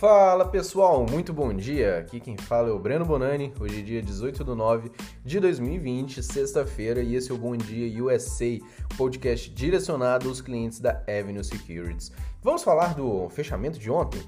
Fala pessoal, muito bom dia. Aqui quem fala é o Breno Bonani. Hoje é dia 18 de 9 de 2020, sexta-feira, e esse é o Bom Dia USA, podcast direcionado aos clientes da Avenue Securities. Vamos falar do fechamento de ontem?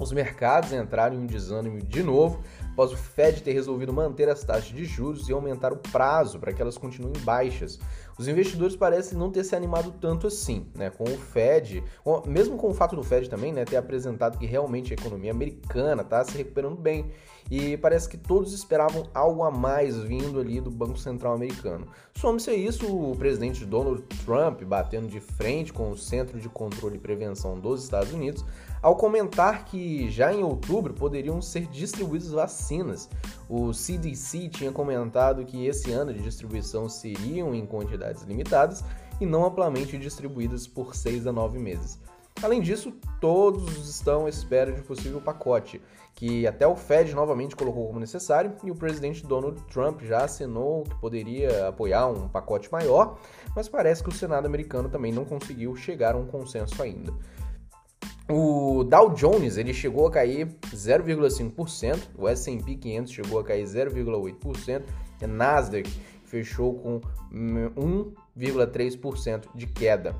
Os mercados entraram em desânimo de novo após o Fed ter resolvido manter as taxas de juros e aumentar o prazo para que elas continuem baixas. Os investidores parecem não ter se animado tanto assim, né? Com o Fed, mesmo com o fato do Fed também, né, ter apresentado que realmente a economia americana está se recuperando bem e parece que todos esperavam algo a mais vindo ali do Banco Central americano. Some-se a isso o presidente Donald Trump batendo de frente com o Centro de Controle e Prevenção dos Estados Unidos ao comentar que já em outubro poderiam ser distribuídas vacinas. O CDC tinha comentado que esse ano de distribuição seriam em quantidades limitadas e não amplamente distribuídas por seis a nove meses. Além disso, todos estão à espera de um possível pacote, que até o Fed novamente colocou como necessário, e o presidente Donald Trump já assinou que poderia apoiar um pacote maior, mas parece que o Senado americano também não conseguiu chegar a um consenso ainda. O Dow Jones ele chegou a cair 0,5%, o S&P 500 chegou a cair 0,8%, a Nasdaq fechou com 1,3% de queda.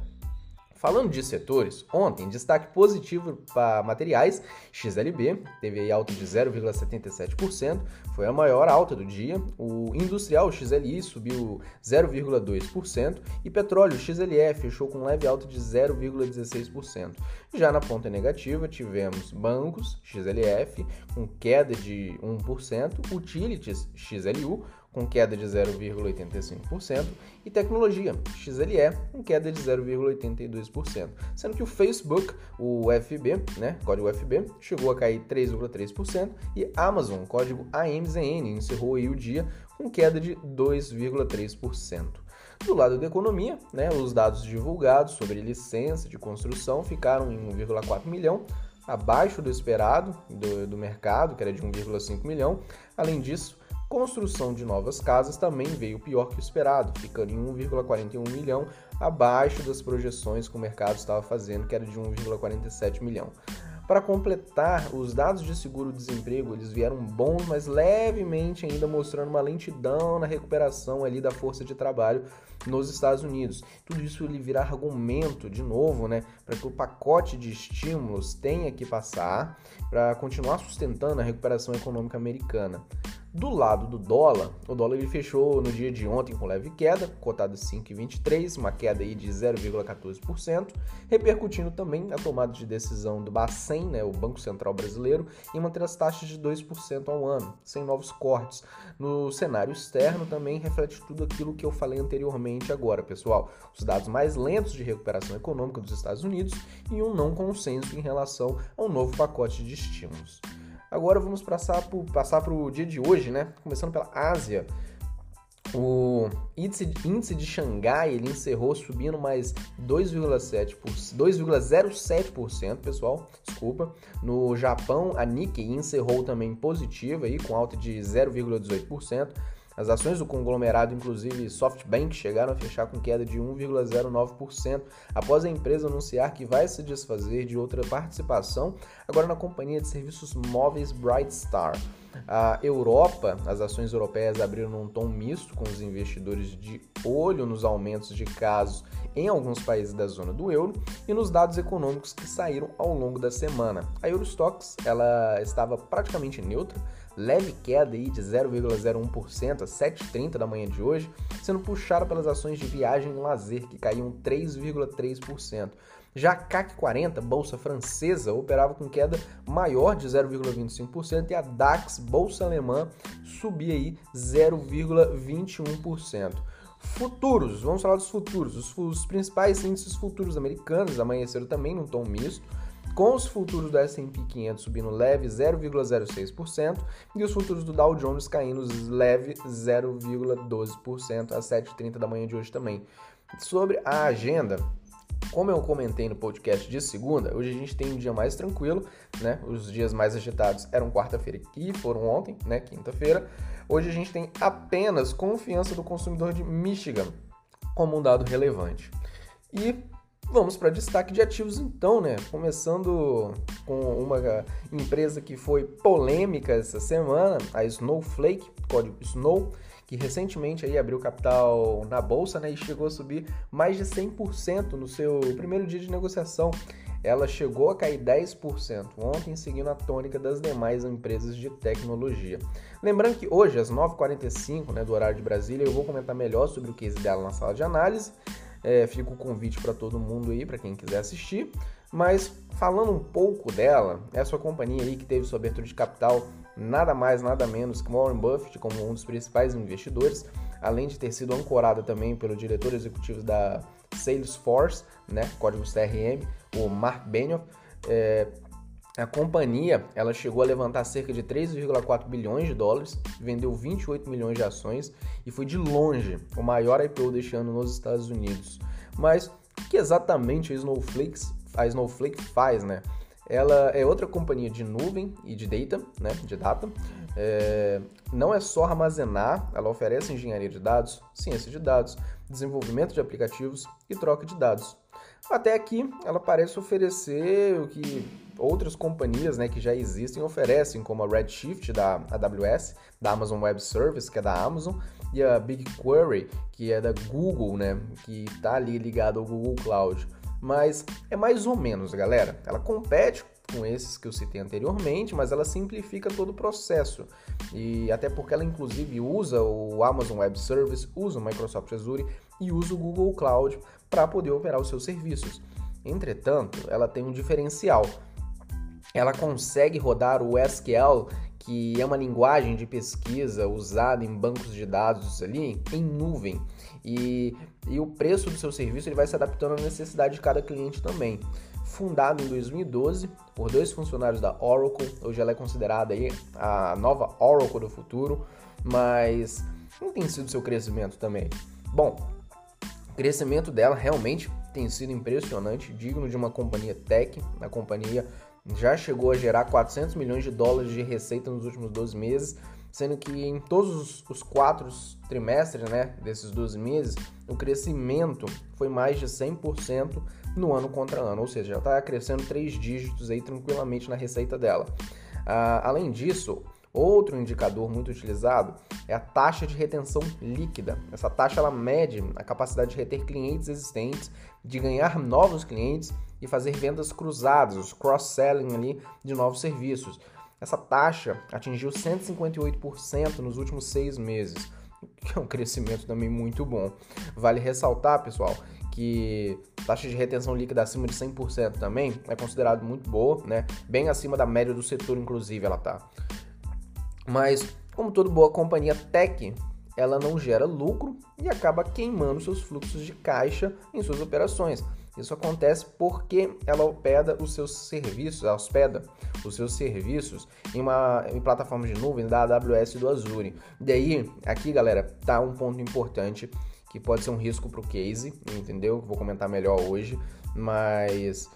Falando de setores, ontem destaque positivo para materiais, XLB teve alta de 0,77%, foi a maior alta do dia. O industrial XLI subiu 0,2% e petróleo XLE fechou com leve alta de 0,16%. Já na ponta negativa tivemos bancos XLF com queda de 1%, utilities XLU com queda de 0,85%, e tecnologia, XLE, com queda de 0,82%. Sendo que o Facebook, o FB, né, código FB, chegou a cair 3,3%, e Amazon, código AMZN, encerrou o dia com queda de 2,3%. Do lado da economia, né, os dados divulgados sobre licença de construção ficaram em 1,4 milhão, abaixo do esperado do, do mercado, que era de 1,5 milhão. Além disso, Construção de novas casas também veio pior que o esperado, ficando em 1,41 milhão, abaixo das projeções que o mercado estava fazendo, que era de 1,47 milhão. Para completar, os dados de seguro-desemprego eles vieram bons, mas levemente ainda mostrando uma lentidão na recuperação ali da força de trabalho nos Estados Unidos. Tudo isso ele virar argumento de novo, né, para que o pacote de estímulos tenha que passar para continuar sustentando a recuperação econômica americana. Do lado do dólar, o dólar ele fechou no dia de ontem com leve queda, cotado 5,23, uma queda aí de 0,14%, repercutindo também a tomada de decisão do Bacen, né, o Banco Central Brasileiro, em manter as taxas de 2% ao ano, sem novos cortes. No cenário externo também reflete tudo aquilo que eu falei anteriormente agora, pessoal. Os dados mais lentos de recuperação econômica dos Estados Unidos e um não consenso em relação ao novo pacote de estímulos. Agora vamos passar para passar o dia de hoje, né? Começando pela Ásia. O índice, índice de Xangai ele encerrou subindo mais 2,07%, pessoal, desculpa. No Japão, a Nikkei encerrou também positiva aí com alta de 0,18%. As ações do conglomerado, inclusive SoftBank, chegaram a fechar com queda de 1,09% após a empresa anunciar que vai se desfazer de outra participação agora na companhia de serviços móveis Brightstar. A Europa, as ações europeias abriram num tom misto, com os investidores de olho nos aumentos de casos em alguns países da zona do euro e nos dados econômicos que saíram ao longo da semana. A Eurostox ela estava praticamente neutra, leve queda aí de 0,01% às 7h30 da manhã de hoje, sendo puxada pelas ações de viagem e lazer, que caíam 3,3%. Já a CAC 40, bolsa francesa, operava com queda maior de 0,25% e a DAX, bolsa alemã, subia aí 0,21%. Futuros, vamos falar dos futuros. Os, os principais índices futuros americanos amanheceram também num tom misto com os futuros do S&P 500 subindo leve 0,06% e os futuros do Dow Jones caindo leve 0,12% às 7h30 da manhã de hoje também. Sobre a agenda, como eu comentei no podcast de segunda, hoje a gente tem um dia mais tranquilo, né? Os dias mais agitados eram quarta-feira e foram ontem, né? Quinta-feira. Hoje a gente tem apenas confiança do consumidor de Michigan como um dado relevante. E Vamos para destaque de ativos então, né? Começando com uma empresa que foi polêmica essa semana, a Snowflake, código Snow, que recentemente aí abriu capital na bolsa, né, e chegou a subir mais de 100% no seu primeiro dia de negociação. Ela chegou a cair 10% ontem, seguindo a tônica das demais empresas de tecnologia. Lembrando que hoje, às 9h45 né, do horário de Brasília, eu vou comentar melhor sobre o case dela na sala de análise. É, fica o convite para todo mundo aí, para quem quiser assistir. Mas falando um pouco dela, essa companhia aí que teve sua abertura de capital nada mais, nada menos que Warren Buffett como um dos principais investidores, além de ter sido ancorada também pelo diretor executivo da Salesforce, né, códigos CRM, o Mark Benioff. É, a companhia ela chegou a levantar cerca de 3,4 bilhões de dólares, vendeu 28 milhões de ações e foi de longe o maior IPO deste ano nos Estados Unidos. Mas o que exatamente a Snowflake, a Snowflake faz, né? Ela é outra companhia de nuvem e de data, né? De data. É, não é só armazenar, ela oferece engenharia de dados, ciência de dados, desenvolvimento de aplicativos e troca de dados. Até aqui, ela parece oferecer o que outras companhias né, que já existem oferecem, como a Redshift da AWS, da Amazon Web Service, que é da Amazon, e a BigQuery, que é da Google, né, que está ali ligado ao Google Cloud. Mas é mais ou menos, galera. Ela compete com esses que eu citei anteriormente, mas ela simplifica todo o processo. E até porque ela inclusive usa o Amazon Web Service, usa o Microsoft Azure e usa o Google Cloud para poder operar os seus serviços. Entretanto, ela tem um diferencial. Ela consegue rodar o SQL, que é uma linguagem de pesquisa usada em bancos de dados ali, em nuvem. E, e o preço do seu serviço ele vai se adaptando à necessidade de cada cliente também fundado em 2012 por dois funcionários da Oracle. Hoje ela é considerada aí a nova Oracle do futuro, mas não tem sido seu crescimento também. Bom, o crescimento dela realmente tem sido impressionante, digno de uma companhia tech. A companhia já chegou a gerar 400 milhões de dólares de receita nos últimos 12 meses, sendo que em todos os quatro trimestres né, desses 12 meses, o crescimento foi mais de 100% no ano contra ano, ou seja, já está crescendo três dígitos aí tranquilamente na receita dela. Ah, além disso, outro indicador muito utilizado é a taxa de retenção líquida. Essa taxa ela mede a capacidade de reter clientes existentes, de ganhar novos clientes e fazer vendas cruzadas, os cross-selling ali de novos serviços. Essa taxa atingiu 158% nos últimos seis meses, que é um crescimento também muito bom. Vale ressaltar, pessoal, que taxa de retenção líquida acima de 100% também é considerado muito boa, né? Bem acima da média do setor, inclusive, ela tá. Mas, como toda boa companhia tech, ela não gera lucro e acaba queimando seus fluxos de caixa em suas operações. Isso acontece porque ela hospeda os seus serviços, hospeda os seus serviços em, uma, em plataformas de nuvem da AWS e do Azure. Daí, aqui, galera, tá um ponto importante que pode ser um risco para o case, entendeu? Vou comentar melhor hoje, mas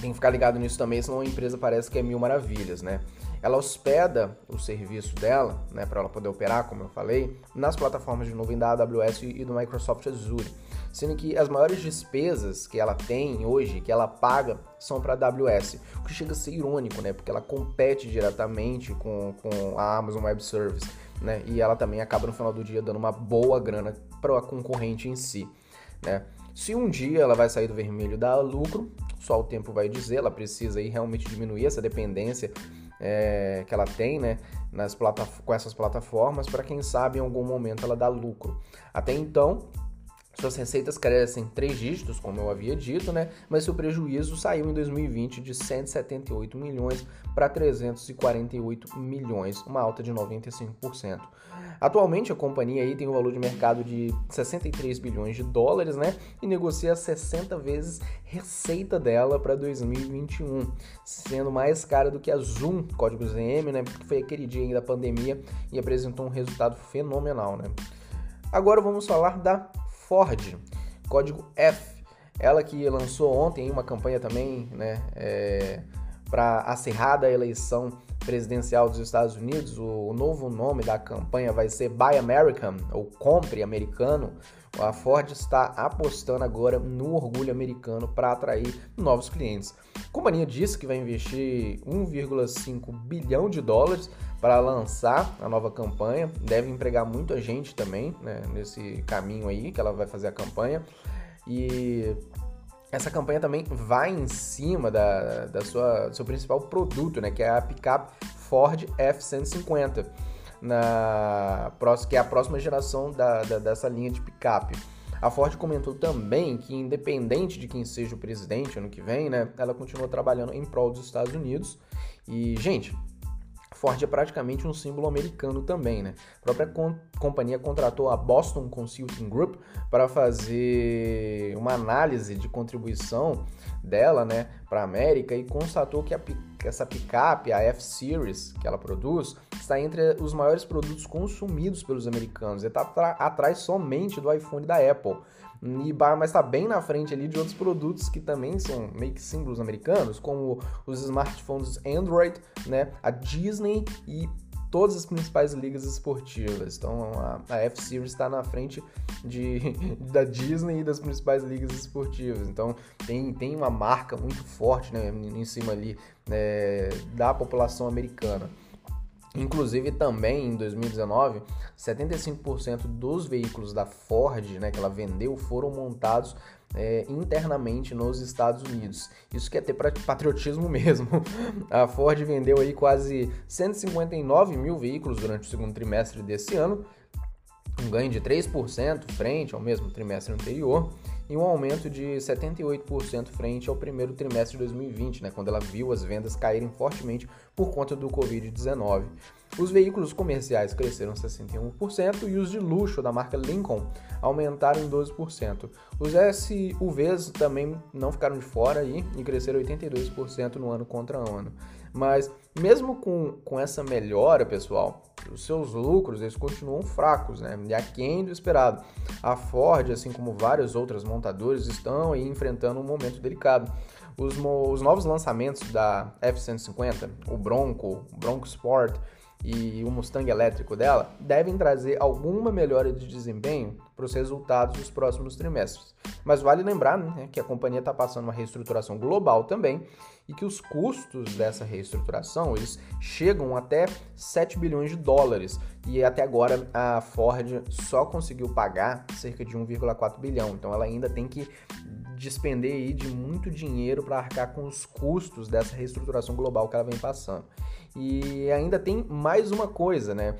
tem que ficar ligado nisso também, senão a empresa parece que é mil maravilhas, né? Ela hospeda o serviço dela, né, para ela poder operar, como eu falei, nas plataformas de nuvem da AWS e do Microsoft Azure, sendo que as maiores despesas que ela tem hoje, que ela paga, são para a AWS, o que chega a ser irônico, né, porque ela compete diretamente com, com a Amazon Web Service né? E ela também acaba no final do dia dando uma boa grana para a concorrente em si, né? Se um dia ela vai sair do vermelho e dar lucro, só o tempo vai dizer, ela precisa aí realmente diminuir essa dependência é, que ela tem, né, nas com essas plataformas, para quem sabe em algum momento ela dá lucro. Até então, suas receitas crescem três dígitos, como eu havia dito, né? Mas seu prejuízo saiu em 2020 de 178 milhões para 348 milhões, uma alta de 95%. Atualmente a companhia aí tem um valor de mercado de 63 bilhões de dólares, né? E negocia 60 vezes receita dela para 2021, sendo mais cara do que a Zoom, código ZM, né? Que foi aquele dia da pandemia e apresentou um resultado fenomenal, né? Agora vamos falar da Ford, código F. Ela que lançou ontem uma campanha também, né, é, para acirrada eleição presidencial dos Estados Unidos. O, novo nome da campanha vai ser Buy American, ou Compre Americano, a Ford está apostando agora no orgulho americano para atrair novos clientes. A companhia disse que vai investir 1,5 bilhão de dólares para lançar a nova campanha. Deve empregar muita gente também né, nesse caminho aí que ela vai fazer a campanha. E essa campanha também vai em cima da, da sua, do seu principal produto, né, que é a picape Ford F-150, na, que é a próxima geração da, da, dessa linha de picape. A Ford comentou também que, independente de quem seja o presidente ano que vem, né, ela continua trabalhando em prol dos Estados Unidos. E, gente, Ford é praticamente um símbolo americano também, né? A própria com companhia contratou a Boston Consulting Group para fazer uma análise de contribuição dela, né, para a América e constatou que a, essa picape, a F-Series que ela produz, está entre os maiores produtos consumidos pelos americanos e está atrás somente do iPhone da Apple. E, mas está bem na frente ali de outros produtos que também são meio que símbolos americanos, como os smartphones Android, né, a Disney e todas as principais ligas esportivas. Então a, a F-Series está na frente de, da Disney e das principais ligas esportivas. Então tem, tem uma marca muito forte né, em cima ali né, da população americana. Inclusive também em 2019, 75% dos veículos da Ford, né, que ela vendeu, foram montados é, internamente nos Estados Unidos. Isso quer ter patriotismo mesmo. A Ford vendeu aí quase 159 mil veículos durante o segundo trimestre desse ano, um ganho de 3% frente ao mesmo trimestre anterior e um aumento de 78% frente ao primeiro trimestre de 2020, né, quando ela viu as vendas caírem fortemente por conta do Covid-19. Os veículos comerciais cresceram 61% e os de luxo da marca Lincoln aumentaram em 12%. Os SUVs também não ficaram de fora aí e cresceram 82% no ano contra ano. Mas mesmo com, com essa melhora, pessoal, os seus lucros eles continuam fracos, né? E aquém do esperado. A Ford, assim como várias outras montadoras, estão aí enfrentando um momento delicado. Os, os novos lançamentos da F-150, o Bronco, o Bronco Sport e o Mustang elétrico dela, devem trazer alguma melhora de desempenho para os resultados dos próximos trimestres. Mas vale lembrar né, que a companhia está passando uma reestruturação global também e que os custos dessa reestruturação eles chegam até 7 bilhões de dólares e até agora a Ford só conseguiu pagar cerca de 1,4 bilhão. Então ela ainda tem que despender aí de muito dinheiro para arcar com os custos dessa reestruturação global que ela vem passando. E ainda tem mais uma coisa, né,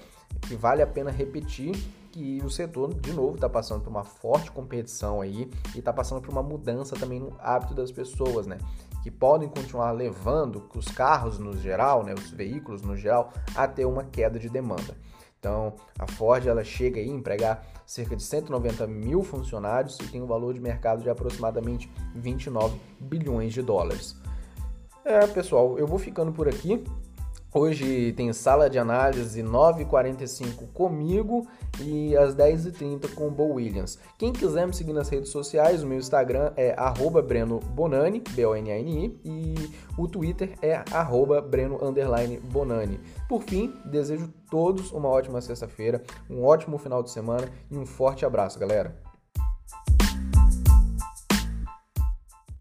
que vale a pena repetir que o setor, de novo, está passando por uma forte competição aí e está passando por uma mudança também no hábito das pessoas, né? Que podem continuar levando os carros no geral, né, os veículos no geral, a ter uma queda de demanda. Então, a Ford ela chega a empregar cerca de 190 mil funcionários e tem um valor de mercado de aproximadamente 29 bilhões de dólares. É, pessoal, eu vou ficando por aqui. Hoje tem sala de análise 9h45 comigo e às 10h30 com o Bo Williams. Quem quiser me seguir nas redes sociais, o meu Instagram é Breno Bonani, e o Twitter é Breno Bonani. Por fim, desejo todos uma ótima sexta-feira, um ótimo final de semana e um forte abraço, galera!